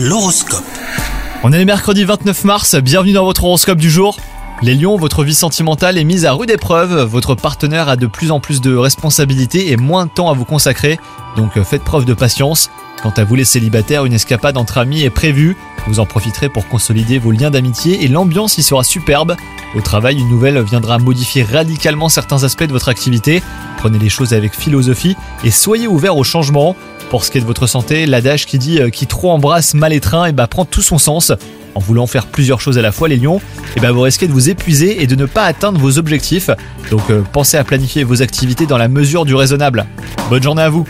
L'horoscope. On est le mercredi 29 mars, bienvenue dans votre horoscope du jour. Les lions, votre vie sentimentale est mise à rude épreuve, votre partenaire a de plus en plus de responsabilités et moins de temps à vous consacrer, donc faites preuve de patience. Quant à vous les célibataires, une escapade entre amis est prévue, vous en profiterez pour consolider vos liens d'amitié et l'ambiance y sera superbe. Au travail, une nouvelle viendra modifier radicalement certains aspects de votre activité. Prenez les choses avec philosophie et soyez ouverts au changement. Pour ce qui est de votre santé, l'adage qui dit euh, qui trop embrasse mal étreint et bah, prend tout son sens. En voulant faire plusieurs choses à la fois, les lions, et bah, vous risquez de vous épuiser et de ne pas atteindre vos objectifs. Donc euh, pensez à planifier vos activités dans la mesure du raisonnable. Bonne journée à vous